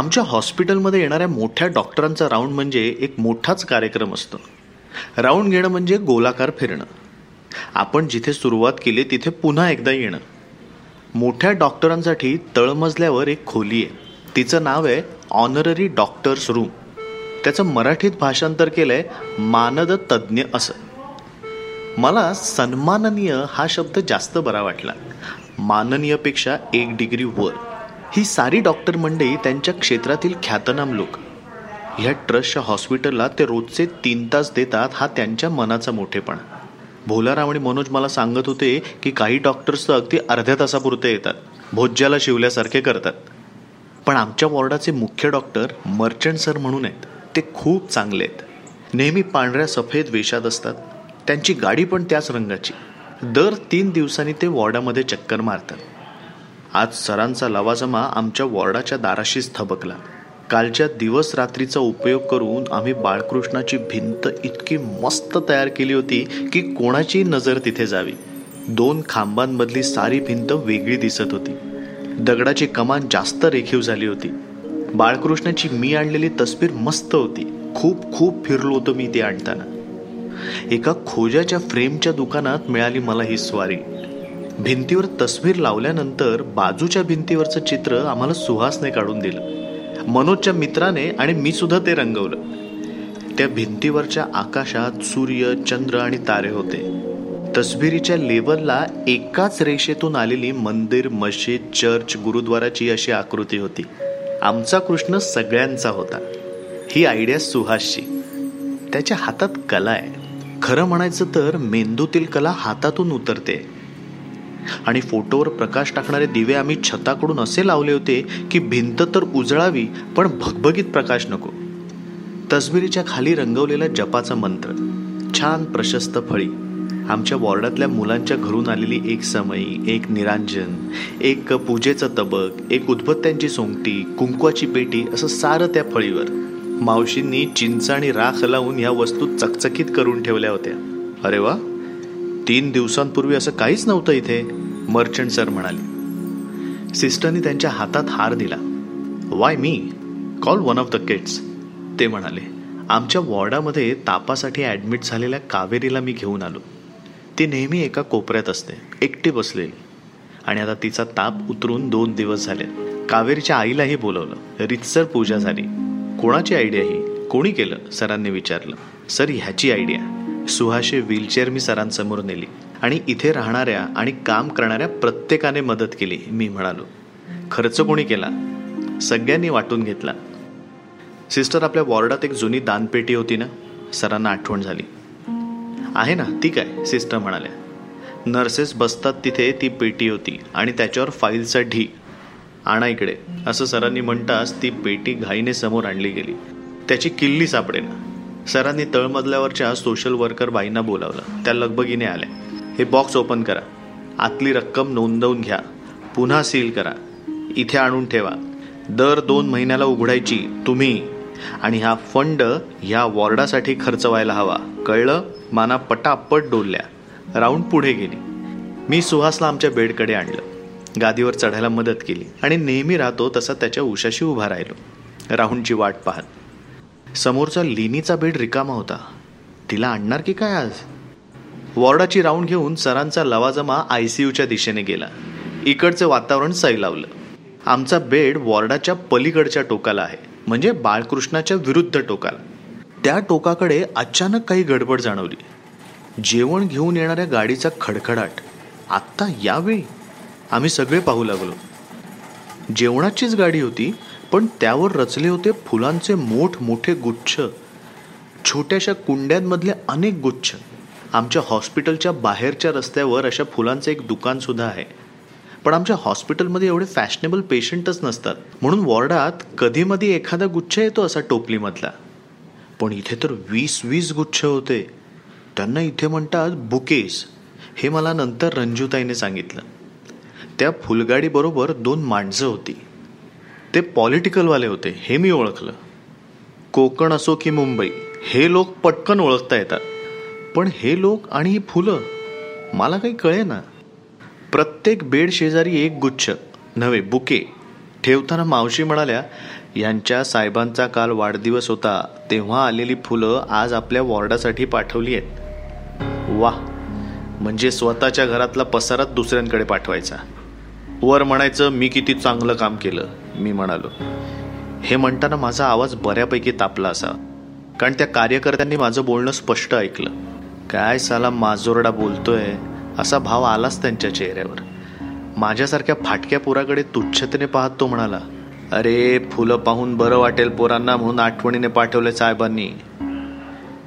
आमच्या हॉस्पिटलमध्ये येणाऱ्या मोठ्या डॉक्टरांचा राऊंड म्हणजे एक मोठाच कार्यक्रम असतो. राऊंड घेणं म्हणजे गोलाकार फिरणं. आपण जिथे सुरुवात केली तिथे पुन्हा एकदा येणं. मोठ्या डॉक्टरांसाठी तळमजल्यावर एक खोली आहे. तिचं नाव आहे ऑनररी डॉक्टर्स रूम त्याचं मराठीत भाषांतर केलं आहे मानद तज्ज्ञ असं. मला सन्माननीय हा शब्द जास्त बरा वाटला. माननीयपेक्षा एक डिग्री वर. ही सारी डॉक्टर मंडळी त्यांच्या क्षेत्रातील ख्यातनाम लोक. ह्या ट्रस्टच्या हॉस्पिटलला ते रोजचे तीन तास देतात हा त्यांच्या मनाचा मोठेपणा. भोलाराम आणि मनोज मला सांगत होते की काही डॉक्टर्स तर अगदी अर्ध्या तासापुरते येतात. भोज्याला शिवल्यासारखे करतात. पण आमच्या वॉर्डाचे मुख्य डॉक्टर मर्चंट सर म्हणून आहेत. ते खूप चांगले आहेत. नेहमी पांढऱ्या सफेद वेशात असतात. त्यांची गाडी पण त्याच रंगाची. दर तीन दिवसांनी ते वॉर्डामध्ये चक्कर मारतात. आज सरांचा लवाजमा आमच्या वॉर्डाच्या दाराशीच थबकला कालच्या दिवस रात्रीचा उपयोग करून आम्ही बाळकृष्णाची भिंत इतकी मस्त तयार केली होती की कोणाची नजर तिथे जावी. दोन खांबांमधली सारी भिंत वेगळी दिसत होती. दगडाची कमान जास्त रेखीव झाली होती. बाळकृष्णाची मी आणलेली तस्वीर मस्त होती. खूप खूप फिरलो होतो मी ती आणताना. एका खोजाच्या फ्रेमच्या दुकानात मिळाली मला ही स्वारी. भिंतीवर तस्वीर लावल्यानंतर बाजूच्या भिंतीवरचं चित्र आम्हाला सुहासने काढून दिलं. मनोजच्या मित्राने आणि मी सुद्धा ते रंगवलं. त्या भिंतीवरच्या आकाशात सूर्य चंद्र आणि तारे होते. तस्वीरीच्या लेवलला एकाच रेषेतून आलेली मंदिर मशीद चर्च गुरुद्वाराची अशी आकृती होती. आमचा कृष्ण सगळ्यांचा होता. ही आयडिया सुहासची. त्याच्या हातात कला आहे. खरं म्हणायचं तर मेंदूतील कला हातातून उतरते. आणि फोटोवर प्रकाश टाकणारे दिवे आम्ही छताकडून असे लावले होते की भिंत तर उजळावी पण भगभगीत प्रकाश नको. तस्बिरीच्या खाली रंगवलेला जपाचा मंत्र. छान प्रशस्त फळी. आमच्या वॉर्डातल्या मुलांच्या घरून आलेली एक समयी एक निरांजन एक पूजेचं तबक एक उद्भत्त्यांची सोंगटी कुंकवाची पेटी असं सारं त्या फळीवर. मावशींनी चिंच आणि राख लावून ह्या वस्तू चकचकीत करून ठेवल्या होत्या. अरे वा! तीन दिवसांपूर्वी असं काहीच नव्हतं इथे मर्चंट सर म्हणाले. सिस्टरनी त्यांच्या हातात हार दिला. Why me call one of the kids ते म्हणाले आमच्या वॉर्डामध्ये तापासाठी ॲडमिट झालेल्या कावेरीला मी घेऊन आलो. ती नेहमी एका कोपऱ्यात असते एकटी बसलेली. आणि आता तिचा ताप उतरून दोन दिवस झाले. कावेरीच्या आईलाही बोलवलं. रितसर पूजा झाली. कोणाची आयडिया ही? कोणी केलं? सरांनी विचारलं. सर ह्याची आयडिया सुहाशे व्हीलचेअर मी सरांसमोर नेली. आणि इथे राहणाऱ्या आणि काम करणाऱ्या प्रत्येकाने मदत केली मी म्हणालो. खर्च कोणी केला? सगळ्यांनी वाटून घेतला. सिस्टर आपल्या वॉर्डात एक जुनी दानपेटी होती ना? सरांना आठवण झाली. आहे ना ती काय? सिस्टर म्हणाल्या. नर्सेस बसतात तिथे ती पेटी होती. आणि त्याच्यावर फाईलचा ढी. आणा इकडे. असं सरांनी म्हणताच ती पेटी घाईने समोर आणली गेली. त्याची किल्ली सापडेना. सरांनी तळमजल्यावरच्या सोशल वर्कर बाईंना बोलावलं. त्या लगबगीने आल्या. हे बॉक्स ओपन करा. आतली रक्कम नोंदवून घ्या. पुन्हा सील करा. इथे आणून ठेवा. दर दोन महिन्याला उघडायची. तुम्ही आणि हा फंड ह्या वॉर्डासाठी खर्च व्हायला हवा. कळलं? माना पटापट डोलल्या. राऊंड पुढे गेली. मी सुहासला आमच्या बेडकडे आणलं. गादीवर चढायला मदत केली. आणि नेहमी राहतो तसा त्याच्या उशाशी उभा राहिलो. राहुलची वाट पाहत. समोरचा लिनीचा बेड रिकामा होता. तिला आणणार की काय आज? वॉर्डाची राऊंड घेऊन सरांचा लवाजमा आय सी यूच्या दिशेने गेला. इकडचं वातावरण सैलावलं. आमचा बेड वॉर्डाच्या पलीकडच्या टोकाला आहे. म्हणजे बाळकृष्णाच्या विरुद्ध टोकाला. त्या टोकाकडे अचानक काही गडबड जाणवली. जेवण घेऊन येणाऱ्या गाडीचा खडखडाट. आत्ता यावेळी? आम्ही सगळे पाहू लागलो. जेवणाचीच गाडी होती पण त्यावर रचले होते फुलांचे मोठ मोठे गुच्छ. छोट्याशा कुंड्यांमधले अनेक गुच्छ. आमच्या हॉस्पिटलच्या बाहेरच्या रस्त्यावर अशा फुलांचं एक दुकानसुद्धा आहे. पण आमच्या हॉस्पिटलमध्ये एवढे फॅशनेबल पेशंटच नसतात. म्हणून वॉर्डात कधीमधी एखादा गुच्छ येतो असा टोपलीमधला. पण इथे तर वीस वीस गुच्छ होते. त्यांना इथे म्हणतात बुकेस. हे मला नंतर रंजूताईने सांगितलं. त्या फुलगाडीबरोबर दोन माणसं होती. ते पॉलिटिकलवाले होते हे मी ओळखलं. कोकण असो की मुंबई हे लोक पटकन ओळखता येतात. पण हे लोक आणि ही फुलं मला काही कळे ना प्रत्येक बेड शेजारी एक गुच्छ नव्हे बुके. ठेवताना मावशी म्हणाल्या यांच्या साहेबांचा काल वाढदिवस होता तेव्हा आलेली फुलं आज आपल्या वॉर्डासाठी पाठवली आहेत. वा म्हणजे स्वतःच्या घरातला पसारात दुसऱ्यांकडे पाठवायचा. वर म्हणायचं मी किती चांगलं काम केलं. मी म्हणालो हे म्हणताना माझा आवाज बऱ्यापैकी तापला असा कारण त्या कार्यकर्त्यांनी माझं बोलणं स्पष्ट ऐकलं. काय साला माजोरडा बोलतोय? असा भाव आलाच त्यांच्या चेहऱ्यावर. माझ्यासारख्या फाटक्या पोराकडे तुच्छतेने पाहत तो म्हणाला अरे फुलं पाहून बरं वाटेल पोरांना म्हणून आठवणीने पाठवले साहेबांनी.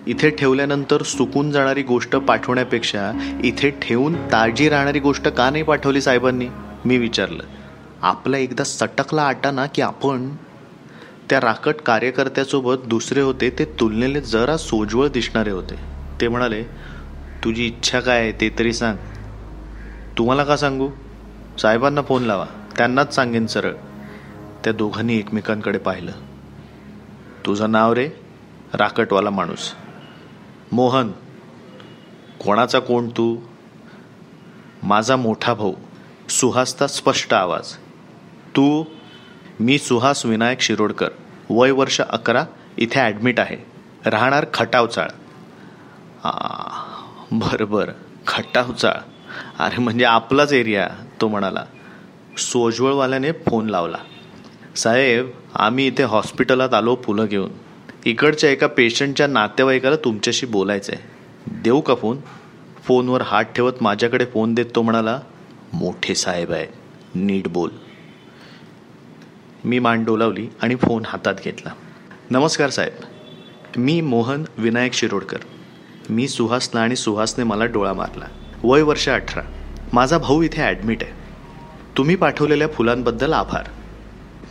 इथे ठेवल्यानंतर सुकून जाणारी गोष्ट पाठवण्यापेक्षा इथे ठेवून ताजी राहणारी गोष्ट का नाही पाठवली साहेबांनी? मी विचारलं. आपला एकदा सटकला आटा ना की आपण त्या राकट कार्यकर्त्यासोबत दुसरे होते ते तुलनेने जरा सोज्वळ दिसणारे होते. ते म्हणाले तुझी इच्छा काय आहे ते तरी सांग. तुम्हाला का सांगू? साहेबांना फोन लावा. त्यांनाच सांगेन सरळ. त्या दोघांनी एकमेकांकडे पाहिलं. तुझं नाव रे? राकटवाला माणूस. मोहन. कोणाचा कोण तू? माझा मोठा भाऊ. सुहासता स्पष्ट आवाज. तू मी सुहास विनायक शिरोडकर वय वर्ष अकरा इथे ॲडमिट आहे. राहणार खटावचाळ. बरं बरं. खटावचाळ. अरे म्हणजे आपलाच एरिया तो म्हणाला. सोजवळवाल्याने फोन लावला. साहेब आम्ही इथे हॉस्पिटलात आलो फुलं घेऊन. इकडच्या एका पेशंटच्या नातेवाईकाला तुमच्याशी बोलायचं आहे देऊ का फोन? फोनवर हात ठेवत माझ्याकडे फोन देत तो म्हणाला मोठे साहेब आहे. नीट बोल. मी मान डोलावली आणि फोन हातात घेतला. नमस्कार साहेब. मी मोहन विनायक शिरोडकर. मी सुहासला आणि सुहासने मला डोळा मारला. वय वर्ष अठरा. माझा भाऊ इथे ॲडमिट आहे. तुम्ही पाठवलेल्या फुलांबद्दल आभार.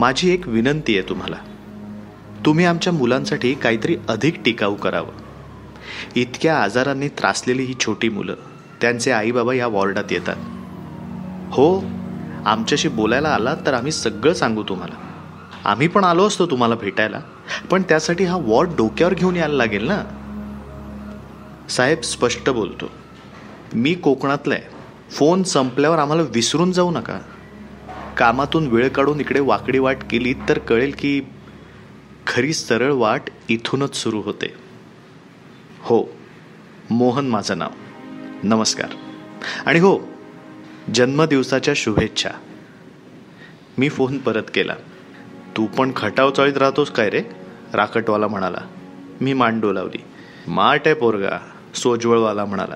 माझी एक विनंती आहे तुम्हाला. तुम्ही आमच्या मुलांसाठी काहीतरी अधिक टिकाऊ करावं. इतक्या आजारांनी त्रासलेली ही छोटी मुलं त्यांचे आईबाबा या वॉर्डात येतात. हो आमच्याशी बोलायला आलात तर आम्ही सगळं सांगू तुम्हाला. आम्ही पण आलो असतो तुम्हाला भेटायला पण त्यासाठी हा वॉर्ड डोक्यावर घेऊन यायला लागेल ना? साहेब स्पष्ट बोलतो. मी कोकणातला आहे. फोन संपल्यावर आम्हाला विसरून जाऊ नका. कामातून वेळ काढून इकडे वाकडी वाट केली तर कळेल की खरी सरळ वाट इथूनच सुरू होते. हो मोहन माझं नाव. नमस्कार. आणि हो जन्मदिवसाच्या शुभेच्छा. मी फोन परत केला. तू पण खटाव चाळीत राहतोस काय रे? राकटवाला म्हणाला. मी मान डोलावली. माट आहे पोरगा सोजवळवाला म्हणाला.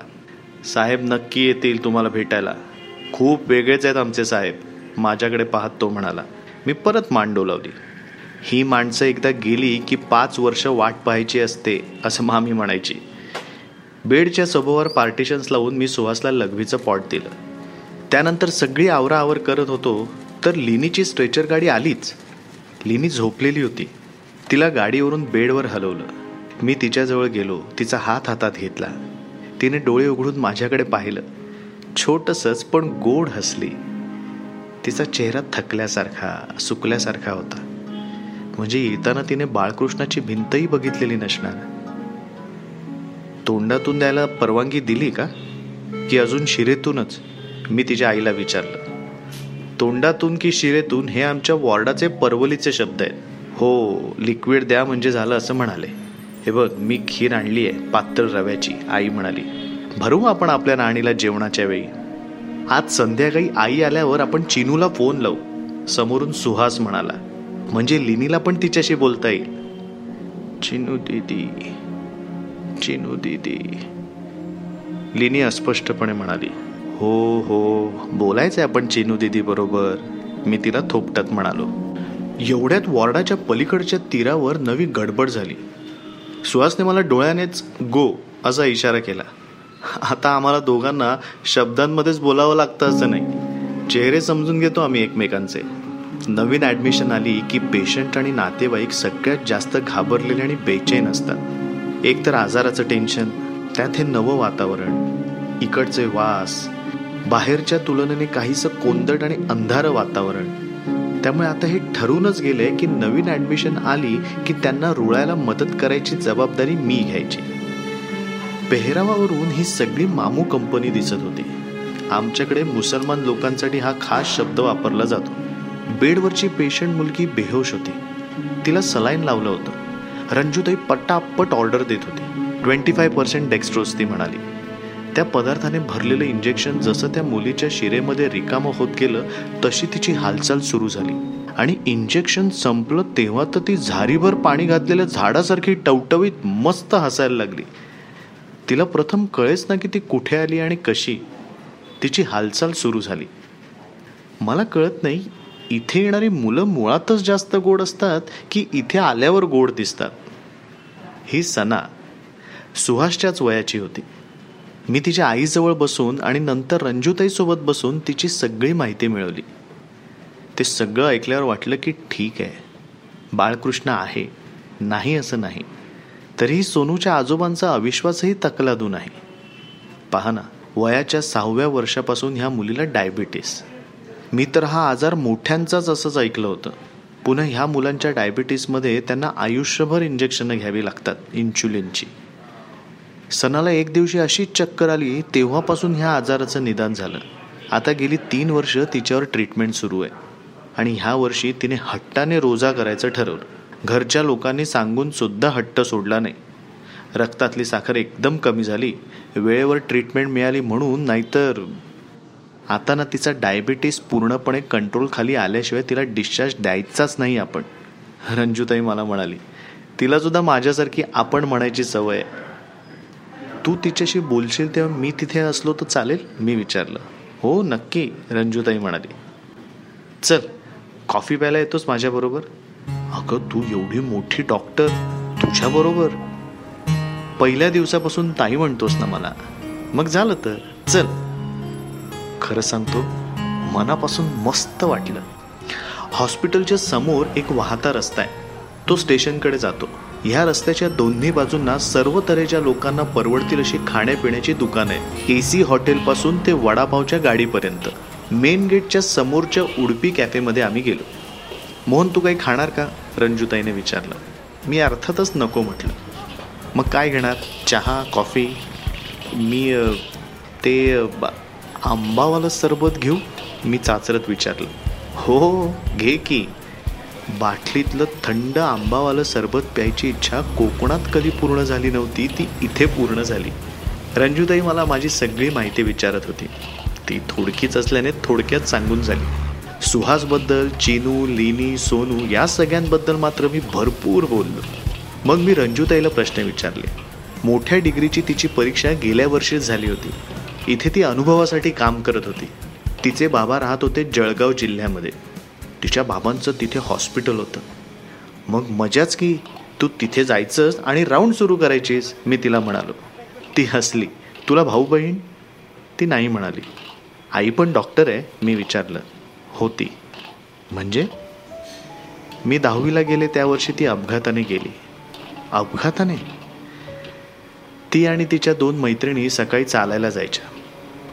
साहेब नक्की येतील तुम्हाला भेटायला. खूप वेगळेच आहेत आमचे साहेब. माझ्याकडे पाहत तो म्हणाला. मी परत मान डोलावली. ही माणसं एकदा गेली की पाच वर्ष वाट पाहायची असते असं मामी म्हणायची. बेडच्या सभोवर पार्टिशन्स लावून मी सुहासला लघवीचं पॉट दिलं. त्यानंतर सगळी आवराआवर करत होतो तर लिनीची स्ट्रेचर गाडी आलीच. लिनी झोपलेली होती. तिला गाडीवरून बेडवर हलवलं. मी तिच्याजवळ गेलो तिचा हात हातात घेतला. तिने डोळे उघडून माझ्याकडे पाहिलं. छोटंसंच पण गोड हसली. तिचा चेहरा थकल्यासारखा सुकल्यासारखा होता. म्हणजे येताना तिने बाळकृष्णाची भिंतही बघितलेली नसणार. तोंडातून द्यायला परवानगी दिली का? की अजून शिरेतूनच? मी तिच्या आईला विचारलं तोंडातून की शिरेतून हे आमच्या वॉर्डाचे परवलीचे शब्द आहेत. हो लिक्विड द्या म्हणजे झालं असं म्हणाले. हे बघ मी खीर आणली आहे पातळ रव्याची आई म्हणाली. भरू आपण आपल्या राणीला जेवणाच्या वेळी. आज संध्याकाळी आई आल्यावर आपण चिनूला फोन लावू समोरून सुहास म्हणाला. म्हणजे लिनीला पण तिच्याशी बोलता येईल. चिनू दीदी चिनू दीदी लिनी अस्पष्टपणे म्हणाली. हो हो. बोलायचंय आपण चिनू दिदी बरोबर. मी तिला थोपटत म्हणालो. एवढ्यात वॉर्डाच्या पलीकडच्या तीरावर नवी गडबड झाली. सुहासने मला डोळ्यानेच गो असा इशारा केला. आता आम्हाला दोघांना शब्दांमध्येच बोलावं लागतं असं नाही. चेहरे समजून घेतो आम्ही एकमेकांचे. नवीन ॲडमिशन आली की पेशंट आणि नातेवाईक सगळ्यात जास्त घाबरलेले आणि बेचैन असतात. एक तर आजाराचं टेन्शन त्यात हे नवं वातावरण. इकडचे वास बाहेरच्या तुलनेने काहीसं कोंदट आणि अंधारं वातावरण. त्यामुळे आता हे ठरूनच गेलंय की नवीन ॲडमिशन आली की त्यांना रुळायला मदत करायची जबाबदारी मी घ्यायची. पेहरावावरून ही सगळी मामू कंपनी दिसत होती. आमच्याकडे मुसलमान लोकांसाठी हा खास शब्द वापरला जातो. बेडवरची पेशंट मुलगी बेहोश होती. तिला सलाईन लावलं होतं. रंजूताई पटापट ऑर्डर देत होती. ट्वेंटी फाय पर्सेंट डेक्स्ट्रोज ती म्हणाली. त्या पदार्थाने भरलेलं इंजेक्शन जसं त्या मुलीच्या शिरेमध्ये रिकामं होत गेलं तशी तिची हालचाल सुरू झाली. आणि इंजेक्शन संपलं तेव्हा तर ती झारीभर पाणी घातलेल्या झाडासारखी टवटवीत मस्त हसायला लागली. तिला प्रथम कळेच ना की ती कुठे आली आणि कशी. तिची हालचाल सुरू झाली. मला कळत नाही इथे येणारी मुलं मुळातच जास्त गोड असतात की इथे आल्यावर गोड दिसतात. ही सना सुहासच्याच वयाची होती. मी तिच्या आईजवळ बसून आणि नंतर रंजूताईसोबत बसून तिची सगळी माहिती मिळवली. ते सगळं ऐकल्यावर वाटलं की ठीक आहे. बाळकृष्ण आहे. नाही असं नाही. तरीही सोनूच्या आजोबांचा अविश्वासही तकलादू नाही. पहा ना वयाच्या सहाव्या वर्षापासून ह्या मुलीला डायबिटीस. मी तर हा आजार मोठ्यांचाच असंच ऐकलं होतं. पुन्हा ह्या मुलांच्या डायबिटीसमध्ये त्यांना आयुष्यभर इंजेक्शनं घ्यावी लागतात इन्शुलिनची सणाला एक दिवशी अशीच चक्कर आली तेव्हापासून ह्या आजाराचं निदान झालं. आता गेली तीन वर्ष तिच्यावर ट्रीटमेंट सुरू आहे. आणि ह्या वर्षी तिने हट्टाने रोजा करायचं ठरवलं. घरच्या लोकांनी सांगून सुद्धा हट्ट सोडला नाही. रक्तातली साखर एकदम कमी झाली. वेळेवर ट्रीटमेंट मिळाली म्हणून नाहीतर आता ना तिचा डायबिटीस पूर्णपणे कंट्रोलखाली आल्याशिवाय तिला डिस्चार्ज द्यायचाच नाही आपण. रंजूताई मला म्हणाली तिलासुद्धा माझ्यासारखी आपण म्हणायची सवय आहे. तू तिच्याशी बोलशील तेव्हा मी तिथे असलो तर चालेल? मी विचारलं. हो नक्की रंजूताई म्हणाली. चल कॉफी प्यायला येतोस माझ्याबरोबर? अगं तू एवढी मोठी डॉक्टर तुझ्याबरोबर पहिल्या दिवसापासून ताई म्हणतोस ना मला. मग झालं तर? चल. खरं सांगतो मनापासून मस्त वाटलं. हॉस्पिटलच्या समोर एक वाहता रस्ता आहे. तो स्टेशनकडे जातो. ह्या रस्त्याच्या दोन्ही बाजूंना सर्व तऱ्हेच्या लोकांना परवडतील अशी खाण्यापिण्याची दुकान आहे. ए सी हॉटेलपासून ते वडापावच्या गाडीपर्यंत. मेन गेटच्या समोरच्या उडपी कॅफेमध्ये आम्ही गेलो. मोहन तू काही खाणार का? रंजूताईने विचारलं. मी अर्थातच नको म्हटलं. मग काय घेणार? चहा कॉफी? मी ते बा- आंबावालं सरबत घेऊ? मी चाचरत विचारलं. हो हो घे की. बाटलीतलं थंड आंबावालं सरबत प्यायची इच्छा कोकणात कधी पूर्ण झाली नव्हती ती इथे पूर्ण झाली. रंजूताई मला माझी सगळी माहिती विचारत होती. ती थोडकीच असल्याने थोडक्यात सांगून झाली. सुहासबद्दल चिनू लिनी सोनू या सगळ्यांबद्दल मात्र मी भरपूर बोललो. मग मी रंजूताईला प्रश्न विचारले. मोठ्या डिग्रीची तिची परीक्षा गेल्या वर्षीच झाली होती. इथे ती अनुभवासाठी काम करत होती. तिचे बाबा राहत होते जळगाव जिल्ह्यामध्ये. तिच्या बाबांचं तिथे हॉस्पिटल होतं. मग मजाच की तू तिथे जायचंस आणि राऊंड सुरू करायचीस मी तिला म्हणालो. ती हसली. तुला भाऊ बहीण? ती नाही म्हणाली. आई पण डॉक्टर आहे मी विचारलं. होती. म्हणजे? मी दहावीला गेले त्या वर्षी ती अपघाताने गेली. अपघाताने? ती आणि तिच्या दोन मैत्रिणी सकाळी चालायला जायच्या.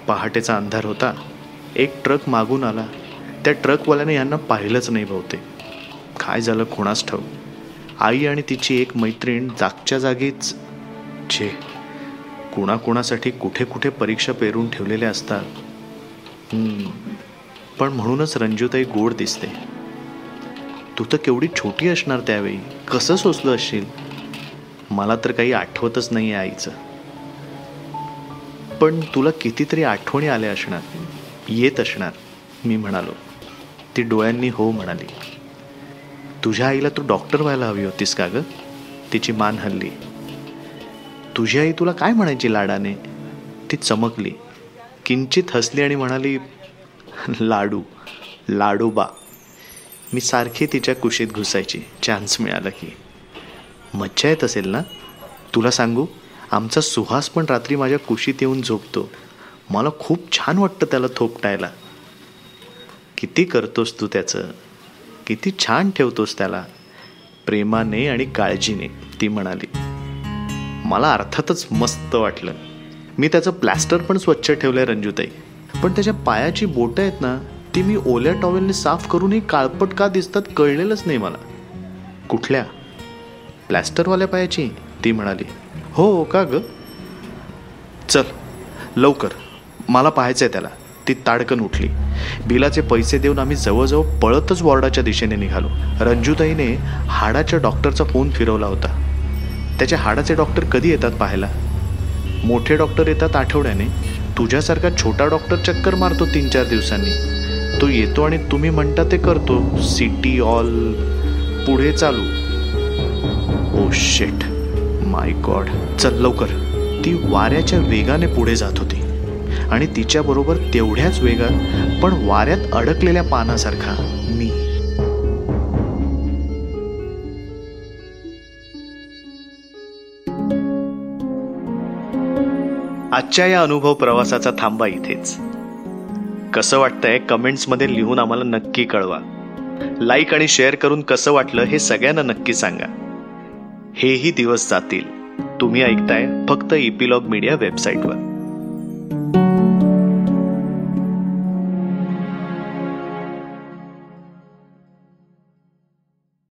पहाटेचा अंधार होता. एक ट्रक मागून आला. त्या ट्रकवाल्याने यांना पाहिलंच नाही बहुतेक. काय झालं कोणास ठाऊ आई आणि तिची एक मैत्रीण जागच्या जागीच छे. कुणाकुणासाठी कुठे कुठे परीक्षा पेरून ठेवलेल्या असतात. पण म्हणूनच रंजूताई गोड दिसते. तू तर केवढी छोटी असणार त्यावेळी. कसं सोचलं असशील? मला तर काही आठवतच नाही आहे आईचं. पण तुला कितीतरी आठवणी आल्या असणार. येत असणार मी म्हणालो. ती डोळ्यांनी हो म्हणाली. तुझ्या आईला तू डॉक्टर व्हायला हवी होतीस का ग? तिची मान हल्ली. तुझी आई तुला काय म्हणायची लाडाने? ती चमकली. किंचित हसली आणि म्हणाली लाडू लाडोबा. मी सारखी तिच्या कुशीत घुसायची. चान्स मिळाला की. मज्जा येत असेल ना? तुला सांगू आमचा सुहास पण रात्री माझ्या कुशीत येऊन झोपतो. मला खूप छान वाटतं त्याला थोपटायला. किती करतोस तू त्याचं? किती छान ठेवतोस त्याला. प्रेमाने आणि काळजीने ती म्हणाली. मला अर्थातच मस्त वाटलं. मी त्याचं प्लॅस्टर पण स्वच्छ ठेवलंय रंजूताई. पण त्याच्या पायाची बोटं आहेत ना ती मी ओल्या टॉवेलने साफ करूनही काळपट का दिसतात कळलेलंच नाही मला. कुठल्या? प्लॅस्टरवाल्या पायाची ती म्हणाली. हो, हो का ग? चल लवकर. मला पाहायचंय त्याला. ती ताडकन उठली. बिलाचे पैसे देऊन आम्ही जवळजवळ पळतच वॉर्डाच्या दिशेने निघालो. रंजूताईने हाडाच्या डॉक्टरचा फोन फिरवला होता. त्याच्या हाडाचे डॉक्टर कधी येतात पाहायला? मोठे डॉक्टर येतात आठवड्याने. तुझ्यासारखा छोटा डॉक्टर चक्कर मारतो तीन चार दिवसांनी. तो येतो आणि तुम्ही म्हणता ते करतो. सिटी ऑल पुढे चालू. Oh Shet. My god. चल लवकर. ती वाऱ्याच्या वेगाने पुढे जात होती. आणि तिच्याबरोबर तेवढ्याच वेगात पण वाऱ्यात अडकलेल्या पानासारखा मी. आजच्या या अनुभव प्रवासाचा थांबा इथेच. कसं वाटतंय कमेंट्समध्ये लिहून आम्हाला नक्की कळवा. लाईक आणि शेअर करून कसं वाटलं हे सगळ्यांना नक्की सांगा. हेही दिवस जातील. तुम्ही ऐकताय फक्त इपिलॉग मीडिया वेबसाईटवर.